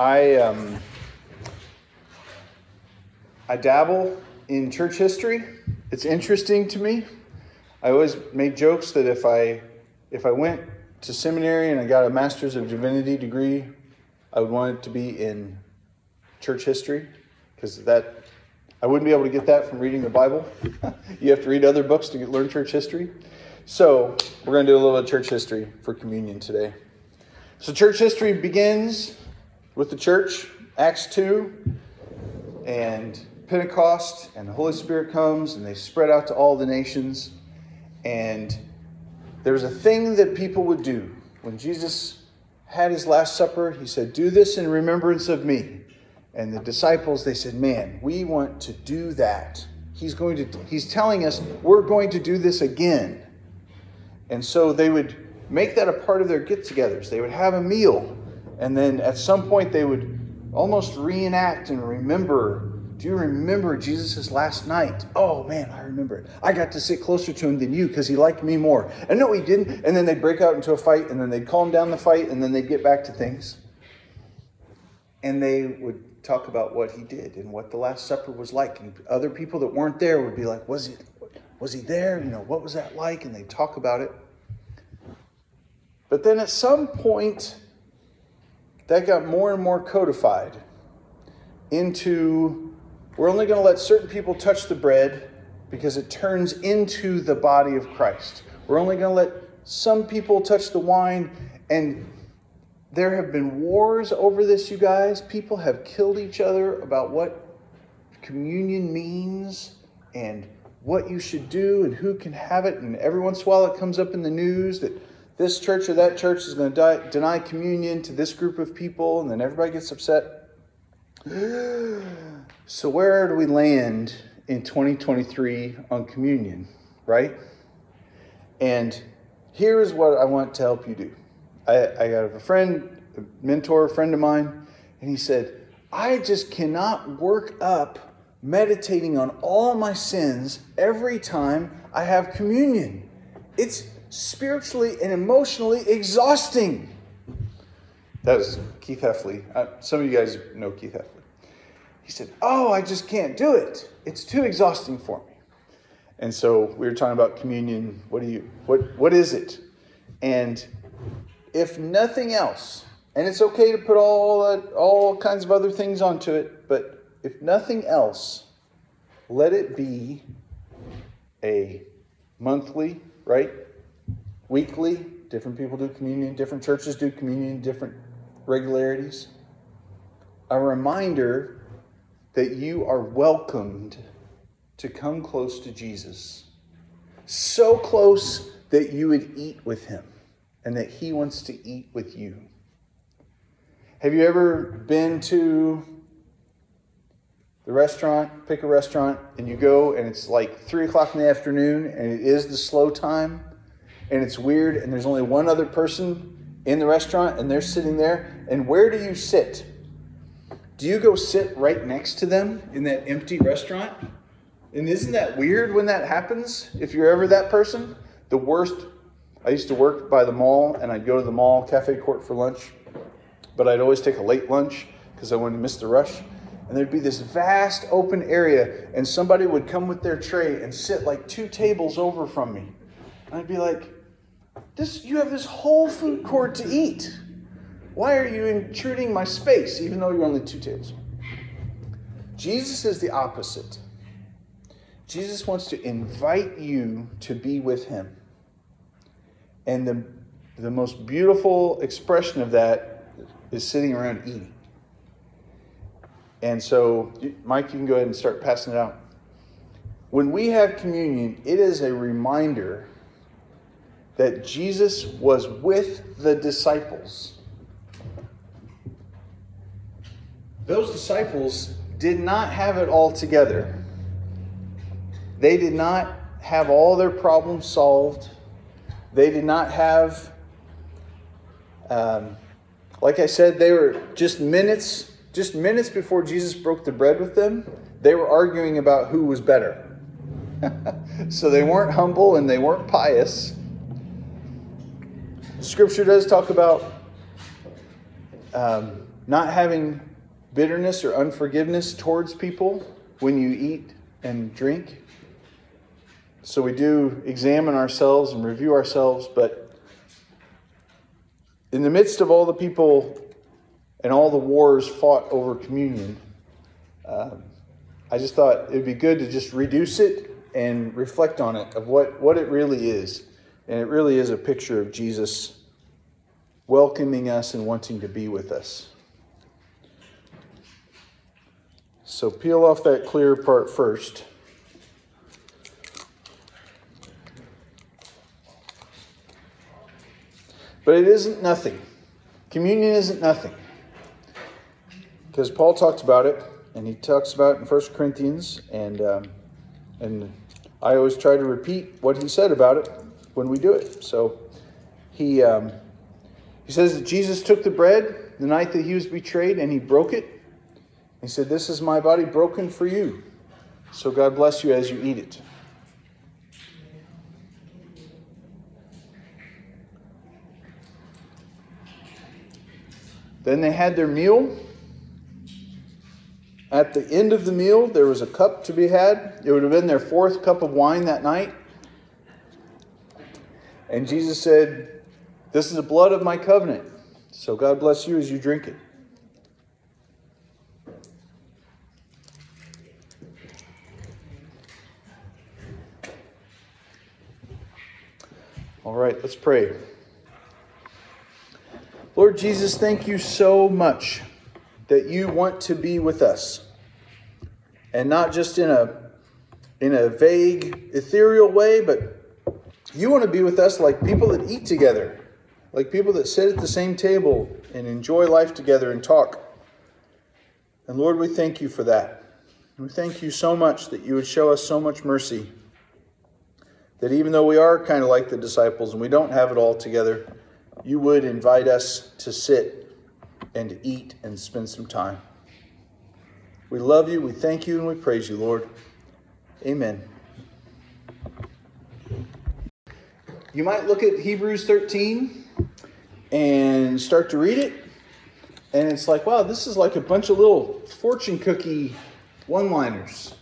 I um, I dabble in church history. It's interesting to me. I always make jokes that if I if I went to seminary and I got a master's of divinity degree, I would want it to be in church history because that I wouldn't be able to get that from reading the Bible. you have to read other books to get, learn church history. So we're going to do a little bit of church history for communion today. So church history begins with the church, Acts 2, and Pentecost, and the Holy Spirit comes, and they spread out to all the nations. And there was a thing that people would do. When Jesus had his Last Supper, he said, Do this in remembrance of me. And the disciples, they said, Man, we want to do that. He's going to, he's telling us we're going to do this again. And so they would make that a part of their get togethers. They would have a meal, and then at some point they would almost reenact and remember. Do you remember Jesus' last night? Oh man, I remember it. I got to sit closer to him than you because he liked me more. And no, he didn't. And then they'd break out into a fight, and then they'd calm down the fight, and then they'd get back to things. And they would talk about what he did and what the Last Supper was like. And other people that weren't there would be like, Was he, was he there? You know, what was that like? And they'd talk about it. But then at some point, that got more and more codified into we're only going to let certain people touch the bread because it turns into the body of Christ. We're only going to let some people touch the wine. And there have been wars over this, you guys. People have killed each other about what communion means and what you should do and who can have it. And every once in a while it comes up in the news that this church or that church is going to deny communion to this group of people, and then everybody gets upset. So, where do we land in 2023 on communion, right? And here's what I want to help you do. I, I have a friend, a mentor, a friend of mine, and he said, I just cannot work up meditating on all my sins every time I have communion. It's spiritually and emotionally exhausting. That was Keith Heffley. Uh, some of you guys know Keith Heffley. He said, Oh, I just can't do it. It's too exhausting for me. And so we were talking about communion. What do you what what is it? And if nothing else, and it's okay to put all all kinds of other things onto it, but if nothing else, let it be a monthly, right? Weekly. Different people do communion, different churches do communion, different regularities. A reminder that you are welcomed to come close to Jesus. So close that you would eat with him and that he wants to eat with you. Have you ever been to the restaurant, pick a restaurant, and you go and it's like three o'clock in the afternoon and it is the slow time? And it's weird and there's only one other person in the restaurant and they're sitting there and where do you sit? Do you go sit right next to them in that empty restaurant? And isn't that weird when that happens if you're ever that person? The worst i used to work by the mall and i'd go to the mall cafe court for lunch but i'd always take a late lunch because i wanted to miss the rush. And there'd be this vast open area and somebody would come with their tray and sit like two tables over from me. And i'd be like this, you have this whole food court to eat. Why are you intruding my space, even though you're only two tables? Jesus is the opposite. Jesus wants to invite you to be with him. And the, the most beautiful expression of that is sitting around eating. And so, Mike, you can go ahead and start passing it out. When we have communion, it is a reminder that Jesus was with the disciples. Those disciples did not have it all together. They did not have all their problems solved. They did not have, um, like I said, they were just minutes, just minutes before Jesus broke the bread with them. They were arguing about who was better. so they weren't humble and they weren't pious. Scripture does talk about um, not having bitterness or unforgiveness towards people when you eat and drink. So we do examine ourselves and review ourselves, but in the midst of all the people and all the wars fought over communion, uh, I just thought it'd be good to just reduce it and reflect on it of what, what it really is. And it really is a picture of Jesus welcoming us and wanting to be with us. So peel off that clear part first. But it isn't nothing. Communion isn't nothing. Because Paul talked about it, and he talks about it in 1 Corinthians, and, um, and I always try to repeat what he said about it when we do it. So he, um, he says that Jesus took the bread the night that he was betrayed, and he broke it. He said, This is my body broken for you. So God bless you as you eat it. Then they had their meal. At the end of the meal, there was a cup to be had. It would have been their fourth cup of wine that night. And Jesus said, This is the blood of my covenant. So God bless you as you drink it. All right, let's pray. Lord Jesus, thank you so much that you want to be with us. And not just in a in a vague, ethereal way, but you want to be with us like people that eat together, like people that sit at the same table and enjoy life together and talk. And Lord, we thank you for that. We thank you so much that you would show us so much mercy. That even though we are kind of like the disciples and we don't have it all together, you would invite us to sit and eat and spend some time. We love you, we thank you, and we praise you, Lord. Amen. You might look at Hebrews 13 and start to read it, and it's like, wow, this is like a bunch of little fortune cookie one liners.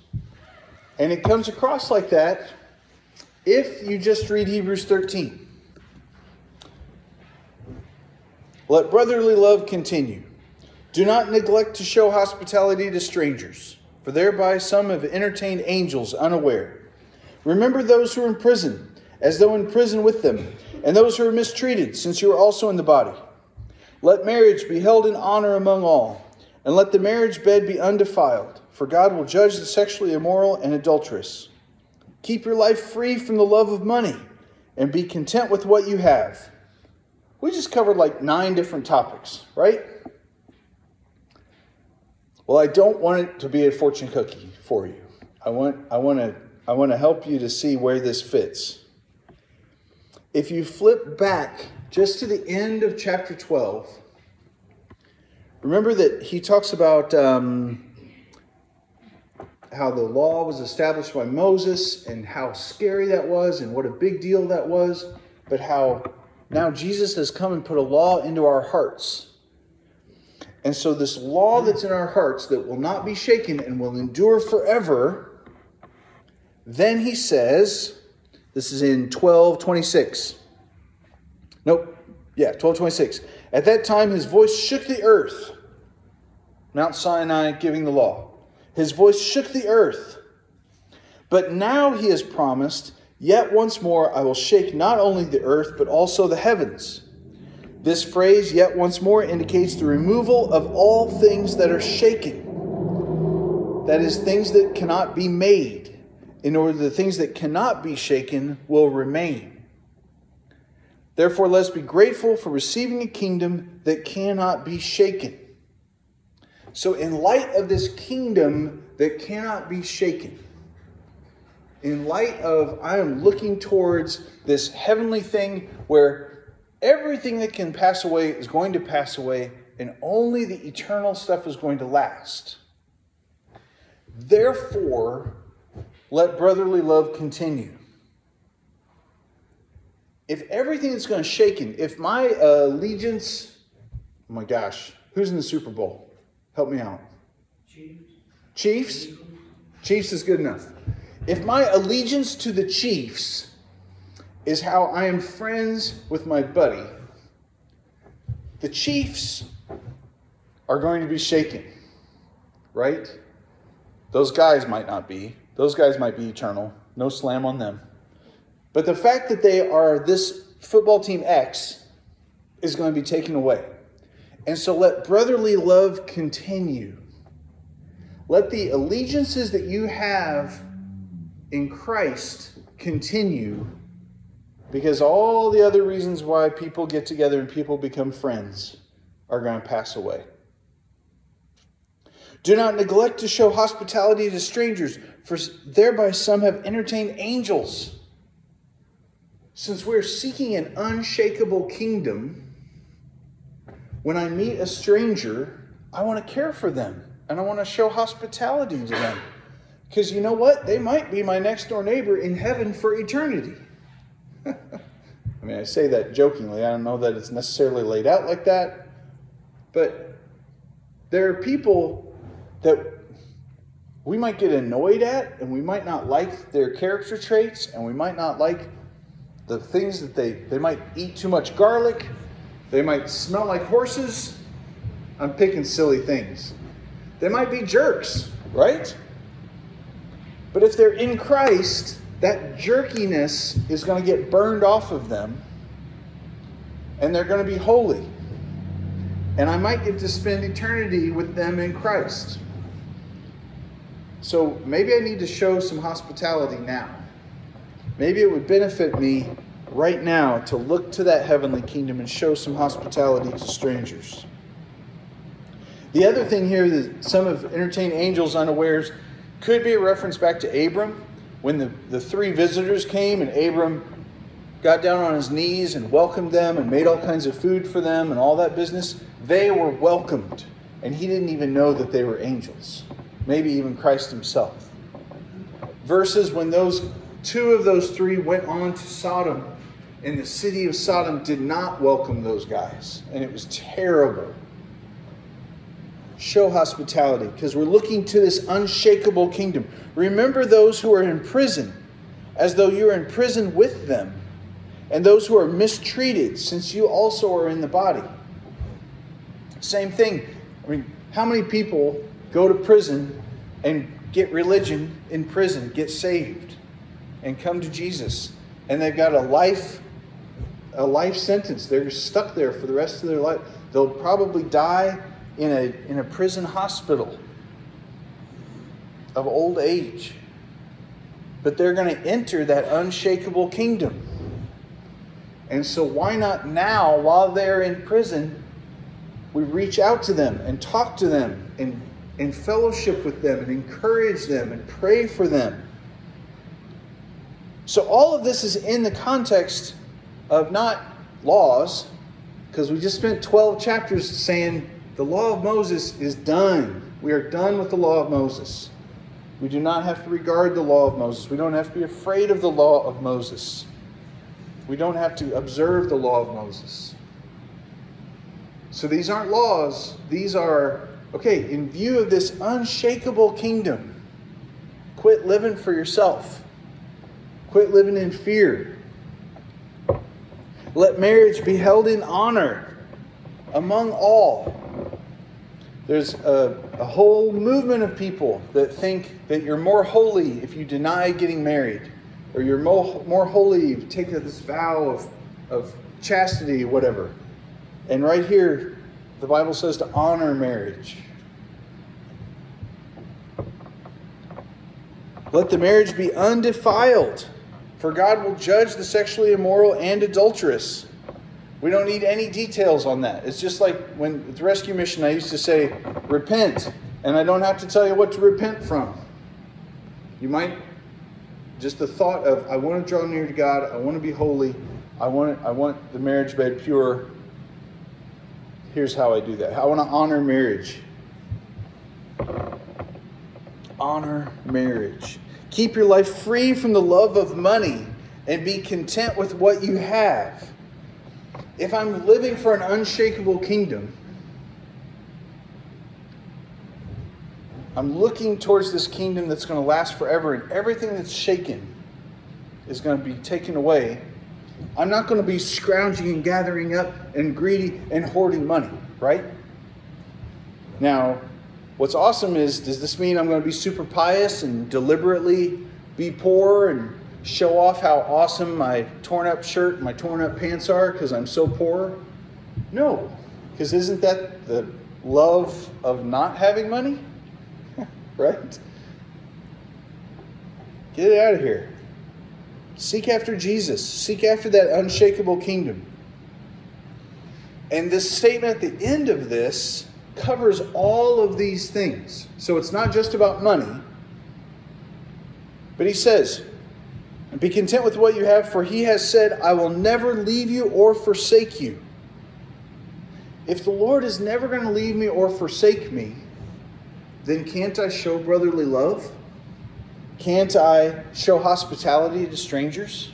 And it comes across like that if you just read Hebrews 13. Let brotherly love continue. Do not neglect to show hospitality to strangers, for thereby some have entertained angels unaware. Remember those who are in prison, as though in prison with them, and those who are mistreated, since you are also in the body. Let marriage be held in honor among all, and let the marriage bed be undefiled, for God will judge the sexually immoral and adulterous. Keep your life free from the love of money, and be content with what you have we just covered like nine different topics, right? Well, I don't want it to be a fortune cookie for you. I want, I want to I want to help you to see where this fits. If you flip back just to the end of chapter 12, remember that he talks about um, how the law was established by Moses and how scary that was and what a big deal that was, but how now Jesus has come and put a law into our hearts. And so, this law that's in our hearts that will not be shaken and will endure forever, then he says, this is in 1226. Nope. Yeah, 1226. At that time, his voice shook the earth. Mount Sinai giving the law. His voice shook the earth. But now he has promised Yet once more I will shake not only the earth, but also the heavens. This phrase, yet once more, indicates the removal of all things that are shaken. That is, things that cannot be made, in order the things that cannot be shaken will remain. Therefore, let's be grateful for receiving a kingdom that cannot be shaken. So, in light of this kingdom that cannot be shaken, in light of I am looking towards this heavenly thing where everything that can pass away is going to pass away and only the eternal stuff is going to last. Therefore, let brotherly love continue. If everything is going to shaken, if my uh, allegiance, oh my gosh, Who's in the Super Bowl? Help me out. Chiefs. Chiefs? Chiefs is good enough. If my allegiance to the Chiefs is how I am friends with my buddy, the Chiefs are going to be shaken, right? Those guys might not be. Those guys might be eternal. No slam on them. But the fact that they are this football team X is going to be taken away. And so let brotherly love continue. Let the allegiances that you have in Christ continue because all the other reasons why people get together and people become friends are going to pass away. Do not neglect to show hospitality to strangers, for thereby some have entertained angels. Since we're seeking an unshakable kingdom, when I meet a stranger, I want to care for them and I want to show hospitality to them. Because you know what? They might be my next door neighbor in heaven for eternity. I mean, I say that jokingly. I don't know that it's necessarily laid out like that. But there are people that we might get annoyed at, and we might not like their character traits, and we might not like the things that they, they might eat too much garlic, they might smell like horses. I'm picking silly things. They might be jerks, right? But if they're in Christ, that jerkiness is going to get burned off of them, and they're going to be holy. And I might get to spend eternity with them in Christ. So maybe I need to show some hospitality now. Maybe it would benefit me right now to look to that heavenly kingdom and show some hospitality to strangers. The other thing here that some have entertained angels unawares could be a reference back to Abram when the, the three visitors came and Abram got down on his knees and welcomed them and made all kinds of food for them and all that business. They were welcomed, and he didn't even know that they were angels, maybe even Christ himself. Versus when those two of those three went on to Sodom and the city of Sodom did not welcome those guys, and it was terrible. Show hospitality because we're looking to this unshakable kingdom. Remember those who are in prison as though you're in prison with them, and those who are mistreated, since you also are in the body. Same thing. I mean, how many people go to prison and get religion in prison, get saved, and come to Jesus, and they've got a life a life sentence. They're stuck there for the rest of their life. They'll probably die in a, in a prison hospital of old age. But they're going to enter that unshakable kingdom. And so, why not now, while they're in prison, we reach out to them and talk to them and, and fellowship with them and encourage them and pray for them? So, all of this is in the context of not laws, because we just spent 12 chapters saying the law of Moses is done. We are done with the law of Moses. We do not have to regard the law of Moses. We don't have to be afraid of the law of Moses. We don't have to observe the law of Moses. So these aren't laws. These are, okay, in view of this unshakable kingdom, quit living for yourself. Quit living in fear. Let marriage be held in honor among all. There's a, a, whole movement of people that think that you're more holy if you deny getting married, or you're more, more holy if you take this vow of, of chastity, whatever. And right here, the Bible says to honor marriage. Let the marriage be undefiled for God will judge the sexually immoral and adulterous. We don't need any details on that. It's just like when the rescue mission, I used to say, repent, and I don't have to tell you what to repent from. You might, just the thought of, I want to draw near to God, I want to be holy, I want, I want the marriage bed pure. Here's how I do that. I want to honor marriage. Honor marriage. Keep your life free from the love of money and be content with what you have. If I'm living for an unshakable kingdom, I'm looking towards this kingdom that's going to last forever, and everything that's shaken is going to be taken away. I'm not going to be scrounging and gathering up and greedy and hoarding money, right? Now, what's awesome is does this mean I'm going to be super pious and deliberately be poor and show off how awesome my torn up shirt and my torn up pants are because I'm so poor? No, because isn't that the love of not having money? right? Get it out of here. Seek after Jesus, seek after that unshakable kingdom. And this statement at the end of this covers all of these things. So it's not just about money, but he says, Be content with what you have, for he has said, I will never leave you or forsake you. If the Lord is never going to leave me or forsake me, then can't I show brotherly love? Can't I show hospitality to strangers?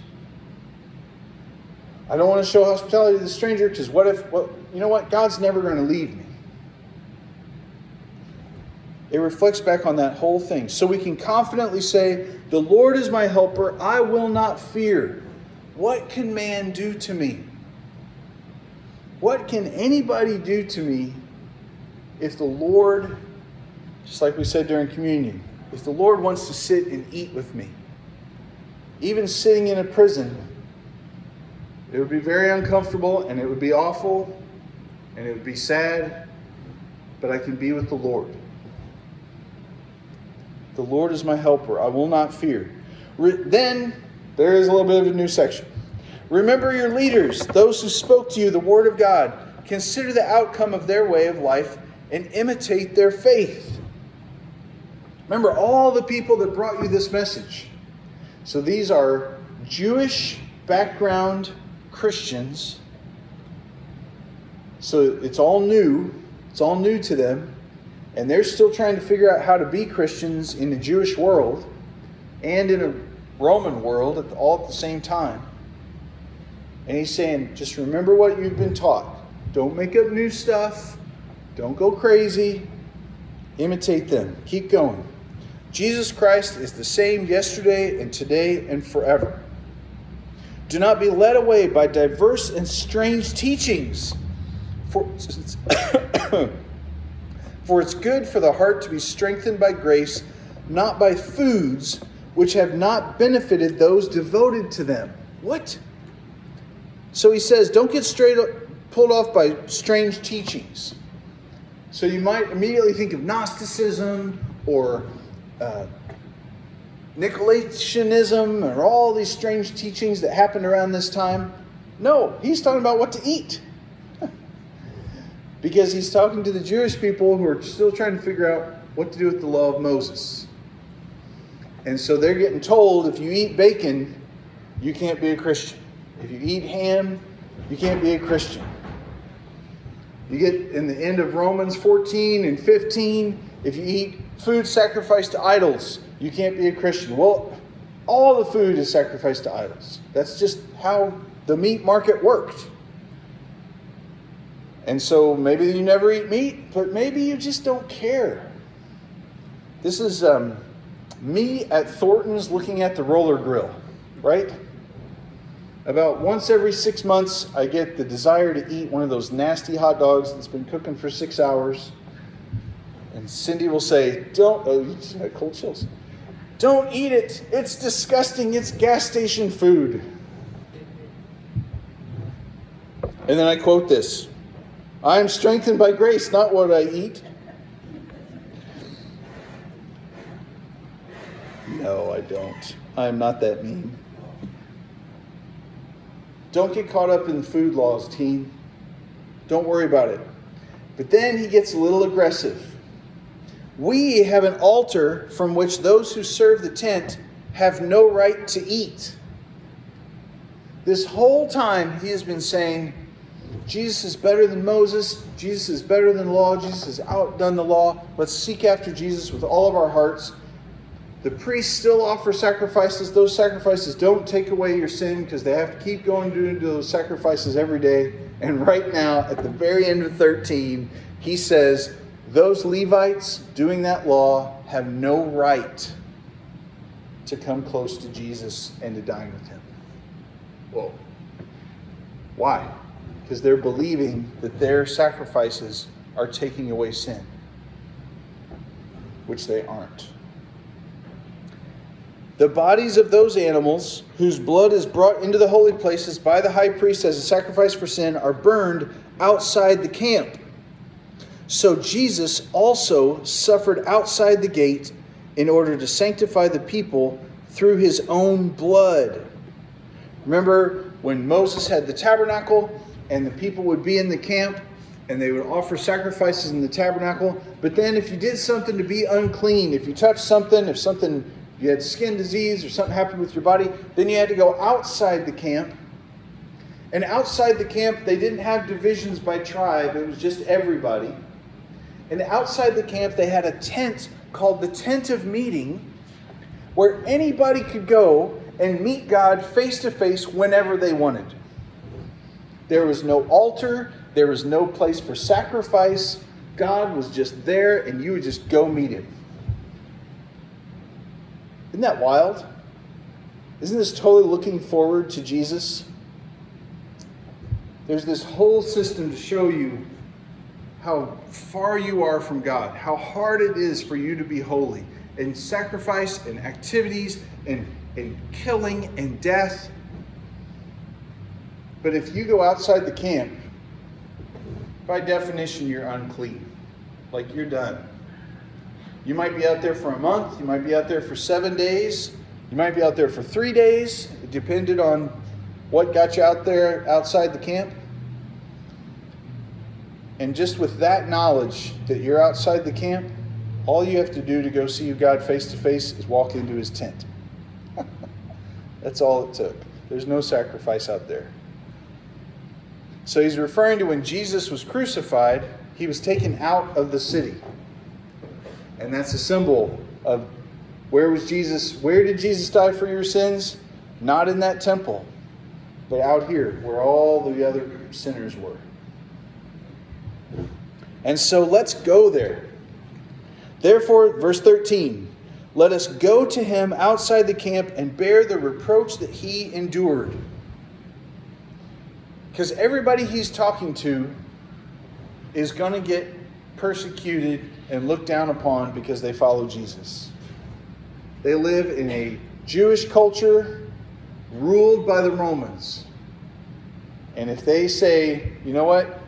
I don't want to show hospitality to the stranger because what if, what, you know what? God's never going to leave me. It reflects back on that whole thing. So we can confidently say, The Lord is my helper. I will not fear. What can man do to me? What can anybody do to me if the Lord, just like we said during communion, if the Lord wants to sit and eat with me? Even sitting in a prison, it would be very uncomfortable and it would be awful and it would be sad, but I can be with the Lord. The Lord is my helper. I will not fear. Then there is a little bit of a new section. Remember your leaders, those who spoke to you the word of God. Consider the outcome of their way of life and imitate their faith. Remember all the people that brought you this message. So these are Jewish background Christians. So it's all new. It's all new to them. And they're still trying to figure out how to be Christians in the Jewish world and in a Roman world all at the same time. And he's saying, just remember what you've been taught. Don't make up new stuff. Don't go crazy. Imitate them. Keep going. Jesus Christ is the same yesterday and today and forever. Do not be led away by diverse and strange teachings. For, for it's good for the heart to be strengthened by grace, not by foods which have not benefited those devoted to them. What? So he says, don't get straight pulled off by strange teachings. So you might immediately think of Gnosticism or uh, Nicolaitanism or all these strange teachings that happened around this time. No, he's talking about what to eat. because he's talking to the Jewish people who are still trying to figure out what to do with the law of Moses. And so they're getting told if you eat bacon, you can't be a Christian. If you eat ham, you can't be a Christian. You get in the end of Romans 14 and 15, if you eat food sacrificed to idols, you can't be a Christian. Well, all the food is sacrificed to idols. That's just how the meat market worked. And so maybe you never eat meat, but maybe you just don't care. This is um, me at Thornton's looking at the roller grill, right? About once every six months, I get the desire to eat one of those nasty hot dogs that's been cooking for six hours. And Cindy will say, Don't, oh, you just cold chills. Don't eat it. It's disgusting. It's gas station food. And then I quote this I am strengthened by grace, not what I eat. No, I don't. I am not that mean. Don't get caught up in the food laws, teen. Don't worry about it. But then he gets a little aggressive. We have an altar from which those who serve the tent have no right to eat. This whole time he has been saying, Jesus is better than Moses. Jesus is better than law. Jesus has outdone the law. Let's seek after Jesus with all of our hearts. The priests still offer sacrifices. Those sacrifices don't take away your sin because they have to keep going doing those sacrifices every day. And right now, at the very end of 13, he says, those Levites doing that law have no right to come close to Jesus and to dine with him. Whoa. Why? Because they're believing that their sacrifices are taking away sin, which they aren't. The bodies of those animals whose blood is brought into the holy places by the high priest as a sacrifice for sin are burned outside the camp. So Jesus also suffered outside the gate in order to sanctify the people through his own blood. Remember when Moses had the tabernacle and the people would be in the camp and they would offer sacrifices in the tabernacle. But then, if you did something to be unclean, if you touched something, if something you had skin disease or something happened with your body, then you had to go outside the camp. And outside the camp, they didn't have divisions by tribe, it was just everybody. And outside the camp, they had a tent called the Tent of Meeting where anybody could go and meet God face to face whenever they wanted. There was no altar, there was no place for sacrifice. God was just there, and you would just go meet him. Isn't that wild? Isn't this totally looking forward to Jesus? There's this whole system to show you how far you are from God, how hard it is for you to be holy, and sacrifice and activities and, and killing and death. But if you go outside the camp, by definition, you're unclean. Like you're done. You might be out there for a month, you might be out there for seven days, you might be out there for three days. It depended on what got you out there outside the camp. And just with that knowledge that you're outside the camp, all you have to do to go see God face to face is walk into his tent. That's all it took. There's no sacrifice out there. So he's referring to when Jesus was crucified, he was taken out of the city. And that's a symbol of where was Jesus? Where did Jesus die for your sins? Not in that temple, but out here where all the other sinners were. And so let's go there. Therefore, verse 13, let us go to him outside the camp and bear the reproach that he endured. Because everybody he's talking to is going to get persecuted and looked down upon because they follow Jesus. They live in a Jewish culture ruled by the Romans. And if they say, you know what,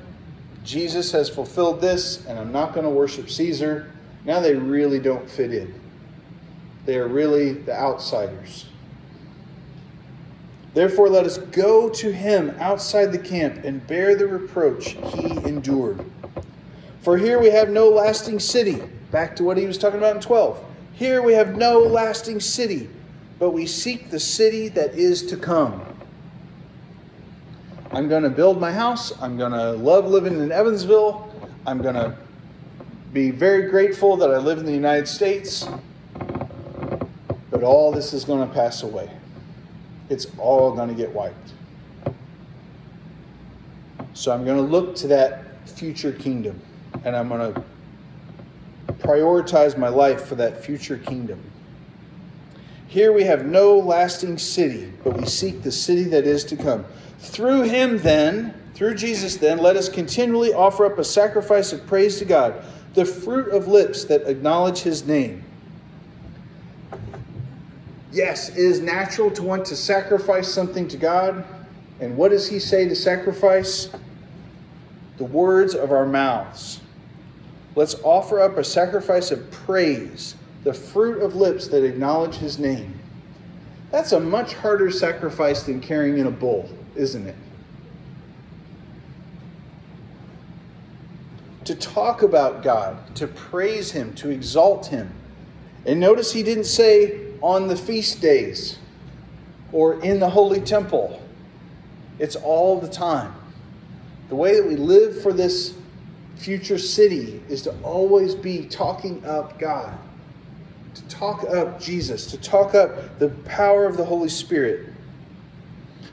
Jesus has fulfilled this and I'm not going to worship Caesar, now they really don't fit in. They are really the outsiders. Therefore, let us go to him outside the camp and bear the reproach he endured. For here we have no lasting city. Back to what he was talking about in 12. Here we have no lasting city, but we seek the city that is to come. I'm going to build my house. I'm going to love living in Evansville. I'm going to be very grateful that I live in the United States. But all this is going to pass away it's all going to get wiped. So I'm going to look to that future kingdom and I'm going to prioritize my life for that future kingdom. Here we have no lasting city, but we seek the city that is to come. Through him, then, through Jesus, then, let us continually offer up a sacrifice of praise to God, the fruit of lips that acknowledge his name. Yes, it is natural to want to sacrifice something to God. And what does He say to sacrifice? The words of our mouths. Let's offer up a sacrifice of praise, the fruit of lips that acknowledge His name. That's a much harder sacrifice than carrying in a bull, isn't it? To talk about God, to praise Him, to exalt Him. And notice He didn't say, on the feast days or in the holy temple. It's all the time. The way that we live for this future city is to always be talking up God, to talk up Jesus, to talk up the power of the Holy Spirit.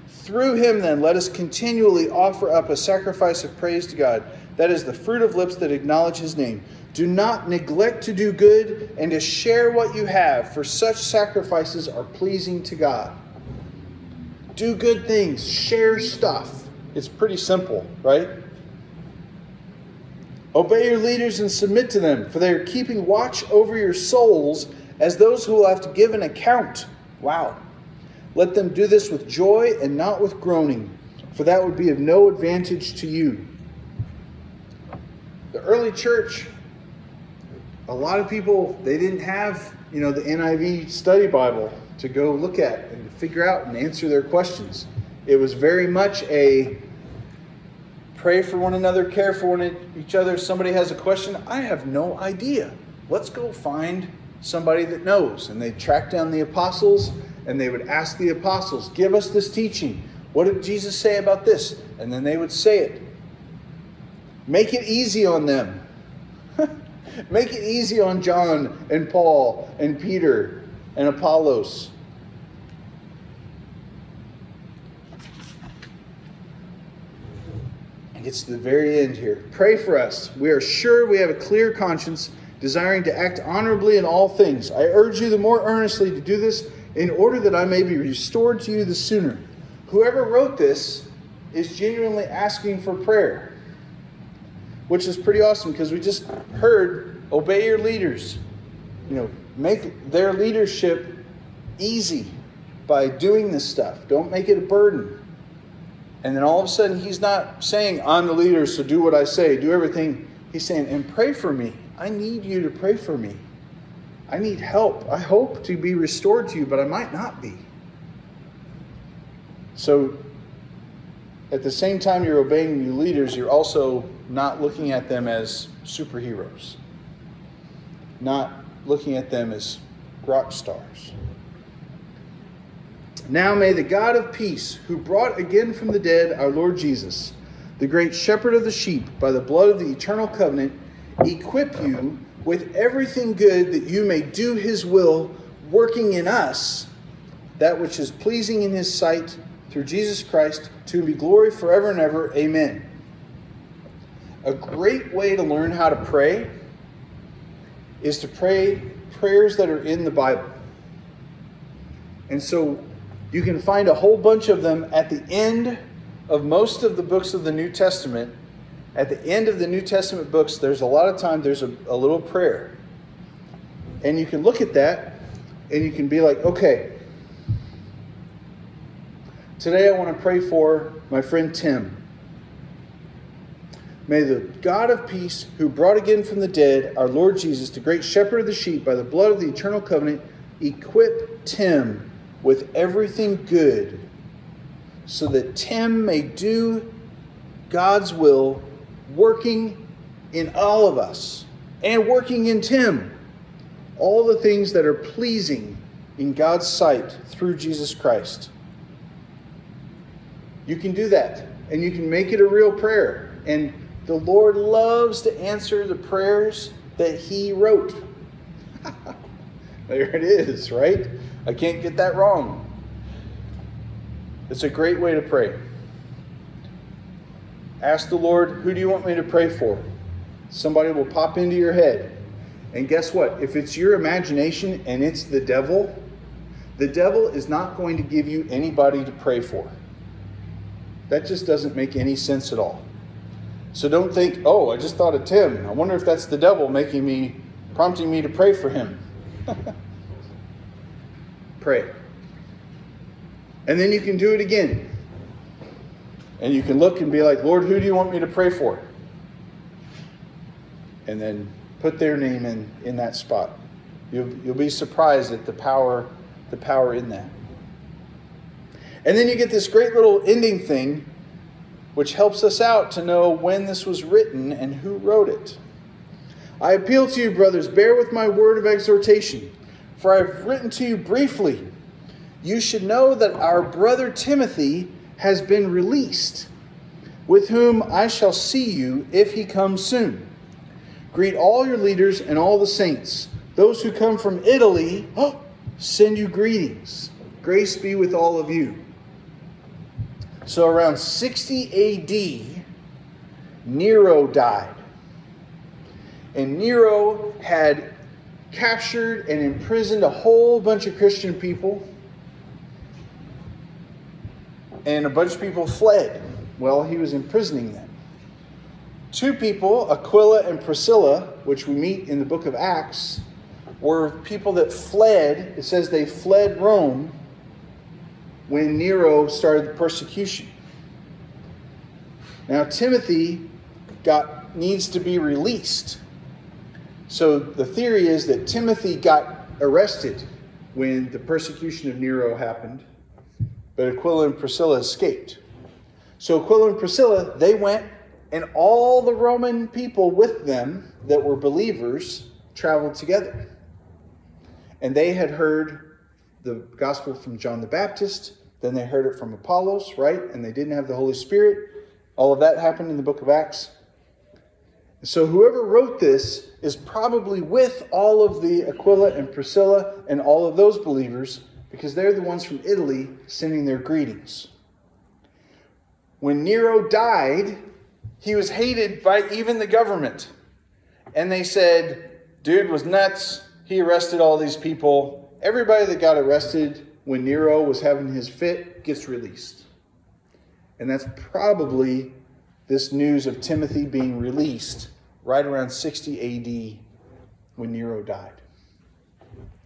Through him, then, let us continually offer up a sacrifice of praise to God. That is the fruit of lips that acknowledge his name. Do not neglect to do good and to share what you have, for such sacrifices are pleasing to God. Do good things, share stuff. It's pretty simple, right? Obey your leaders and submit to them, for they are keeping watch over your souls as those who will have to give an account. Wow. Let them do this with joy and not with groaning, for that would be of no advantage to you. The early church a lot of people they didn't have you know the NIV study Bible to go look at and figure out and answer their questions. It was very much a pray for one another, care for one each other. If Somebody has a question, I have no idea. Let's go find somebody that knows. And they track down the apostles and they would ask the apostles, "Give us this teaching. What did Jesus say about this?" And then they would say it. Make it easy on them. Make it easy on John and Paul and Peter and Apollos. Gets to the very end here. Pray for us. We are sure we have a clear conscience, desiring to act honorably in all things. I urge you the more earnestly to do this in order that I may be restored to you the sooner. Whoever wrote this is genuinely asking for prayer which is pretty awesome because we just heard obey your leaders. You know, make their leadership easy by doing this stuff. Don't make it a burden. And then all of a sudden, he's not saying, I'm the leader, so do what I say, do everything. He's saying, and pray for me. I need you to pray for me. I need help. I hope to be restored to you, but I might not be. So at the same time you're obeying your leaders, you're also not looking at them as superheroes, not looking at them as rock stars. Now may the God of peace, who brought again from the dead our Lord Jesus, the great shepherd of the sheep, by the blood of the eternal covenant, equip you with everything good that you may do his will, working in us that which is pleasing in his sight through Jesus Christ, to be glory forever and ever. Amen. A great way to learn how to pray is to pray prayers that are in the Bible. And so you can find a whole bunch of them at the end of most of the books of the New Testament. At the end of the New Testament books, there's a lot of time there's a, a little prayer. And you can look at that and you can be like, okay, Today I want to pray for my friend Tim. May the God of peace, who brought again from the dead our Lord Jesus, the great shepherd of the sheep, by the blood of the eternal covenant, equip Tim with everything good, so that Tim may do God's will, working in all of us and working in Tim. All the things that are pleasing in God's sight through Jesus Christ. You can do that, and you can make it a real prayer. And the Lord loves to answer the prayers that He wrote. there it is, right? I can't get that wrong. It's a great way to pray. Ask the Lord, who do you want me to pray for? Somebody will pop into your head. And guess what? If it's your imagination and it's the devil, the devil is not going to give you anybody to pray for. That just doesn't make any sense at all. So don't think, oh, I just thought of Tim. I wonder if that's the devil making me, prompting me to pray for him. pray. And then you can do it again. And you can look and be like, Lord, who do you want me to pray for? And then put their name in, in that spot. You'll, you'll be surprised at the power, the power in that. And then you get this great little ending thing, which helps us out to know when this was written and who wrote it. I appeal to you, brothers, bear with my word of exhortation, for I have written to you briefly. You should know that our brother Timothy has been released, with whom I shall see you if he comes soon. Greet all your leaders and all the saints. Those who come from Italy oh, send you greetings. Grace be with all of you. So around 60 AD, Nero died. And Nero had captured and imprisoned a whole bunch of Christian people. And a bunch of people fled while he was imprisoning them. Two people, Aquila and Priscilla, which we meet in the book of Acts, were people that fled. It says they fled Rome when Nero started the persecution. Now Timothy got needs to be released. So the theory is that Timothy got arrested when the persecution of Nero happened, but Aquila and Priscilla escaped. So Aquila and Priscilla, they went and all the Roman people with them that were believers traveled together. And they had heard the gospel from John the Baptist, then they heard it from Apollos, right? And they didn't have the Holy Spirit. All of that happened in the book of Acts. So whoever wrote this is probably with all of the Aquila and Priscilla and all of those believers because they're the ones from Italy sending their greetings. When Nero died, he was hated by even the government. And they said, dude was nuts. He arrested all these people. Everybody that got arrested when Nero was having his fit gets released. And that's probably this news of Timothy being released right around 60 AD when Nero died.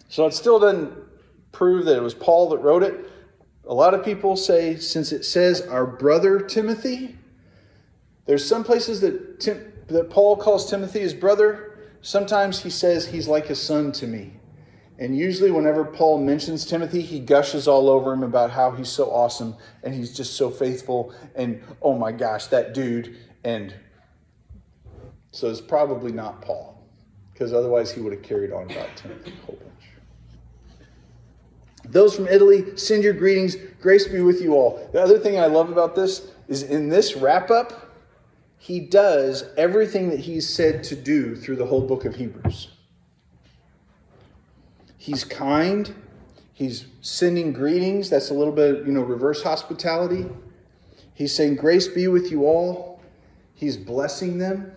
So it still doesn't prove that it was Paul that wrote it. A lot of people say, since it says our brother Timothy, there's some places that, Tim, that Paul calls Timothy his brother. Sometimes he says he's like a son to me. And usually, whenever Paul mentions Timothy, he gushes all over him about how he's so awesome and he's just so faithful. And oh my gosh, that dude. And so it's probably not Paul, because otherwise he would have carried on about Timothy a whole bunch. Those from Italy, send your greetings. Grace be with you all. The other thing I love about this is in this wrap up, he does everything that he's said to do through the whole book of Hebrews. He's kind. He's sending greetings. That's a little bit, you know, reverse hospitality. He's saying, Grace be with you all. He's blessing them.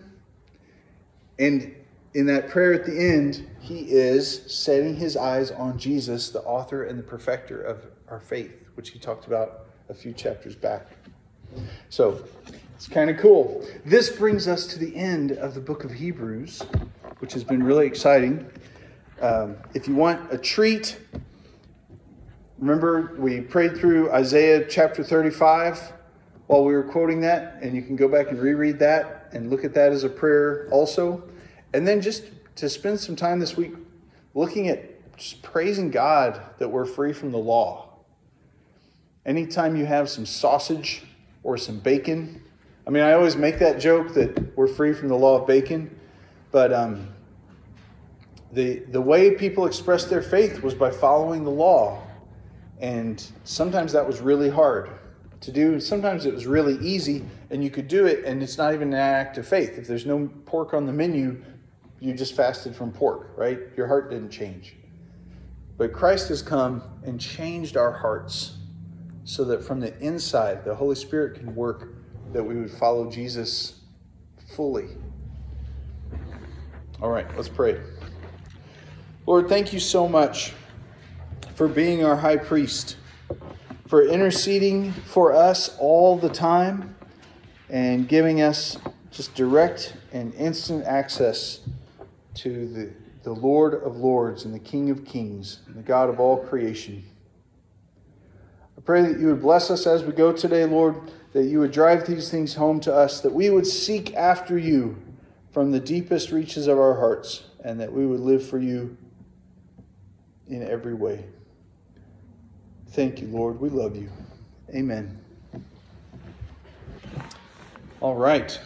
And in that prayer at the end, he is setting his eyes on Jesus, the author and the perfecter of our faith, which he talked about a few chapters back. So it's kind of cool. This brings us to the end of the book of Hebrews, which has been really exciting. Um, if you want a treat, remember we prayed through Isaiah chapter 35 while we were quoting that, and you can go back and reread that and look at that as a prayer also. And then just to spend some time this week looking at just praising God that we're free from the law. Anytime you have some sausage or some bacon, I mean, I always make that joke that we're free from the law of bacon, but um, the, the way people expressed their faith was by following the law. And sometimes that was really hard to do. Sometimes it was really easy, and you could do it, and it's not even an act of faith. If there's no pork on the menu, you just fasted from pork, right? Your heart didn't change. But Christ has come and changed our hearts so that from the inside, the Holy Spirit can work that we would follow Jesus fully. All right, let's pray. Lord, thank you so much for being our high priest, for interceding for us all the time, and giving us just direct and instant access to the, the Lord of Lords and the King of Kings and the God of all creation. I pray that you would bless us as we go today, Lord, that you would drive these things home to us, that we would seek after you from the deepest reaches of our hearts, and that we would live for you in every way. Thank you, Lord. We love you. Amen. All right.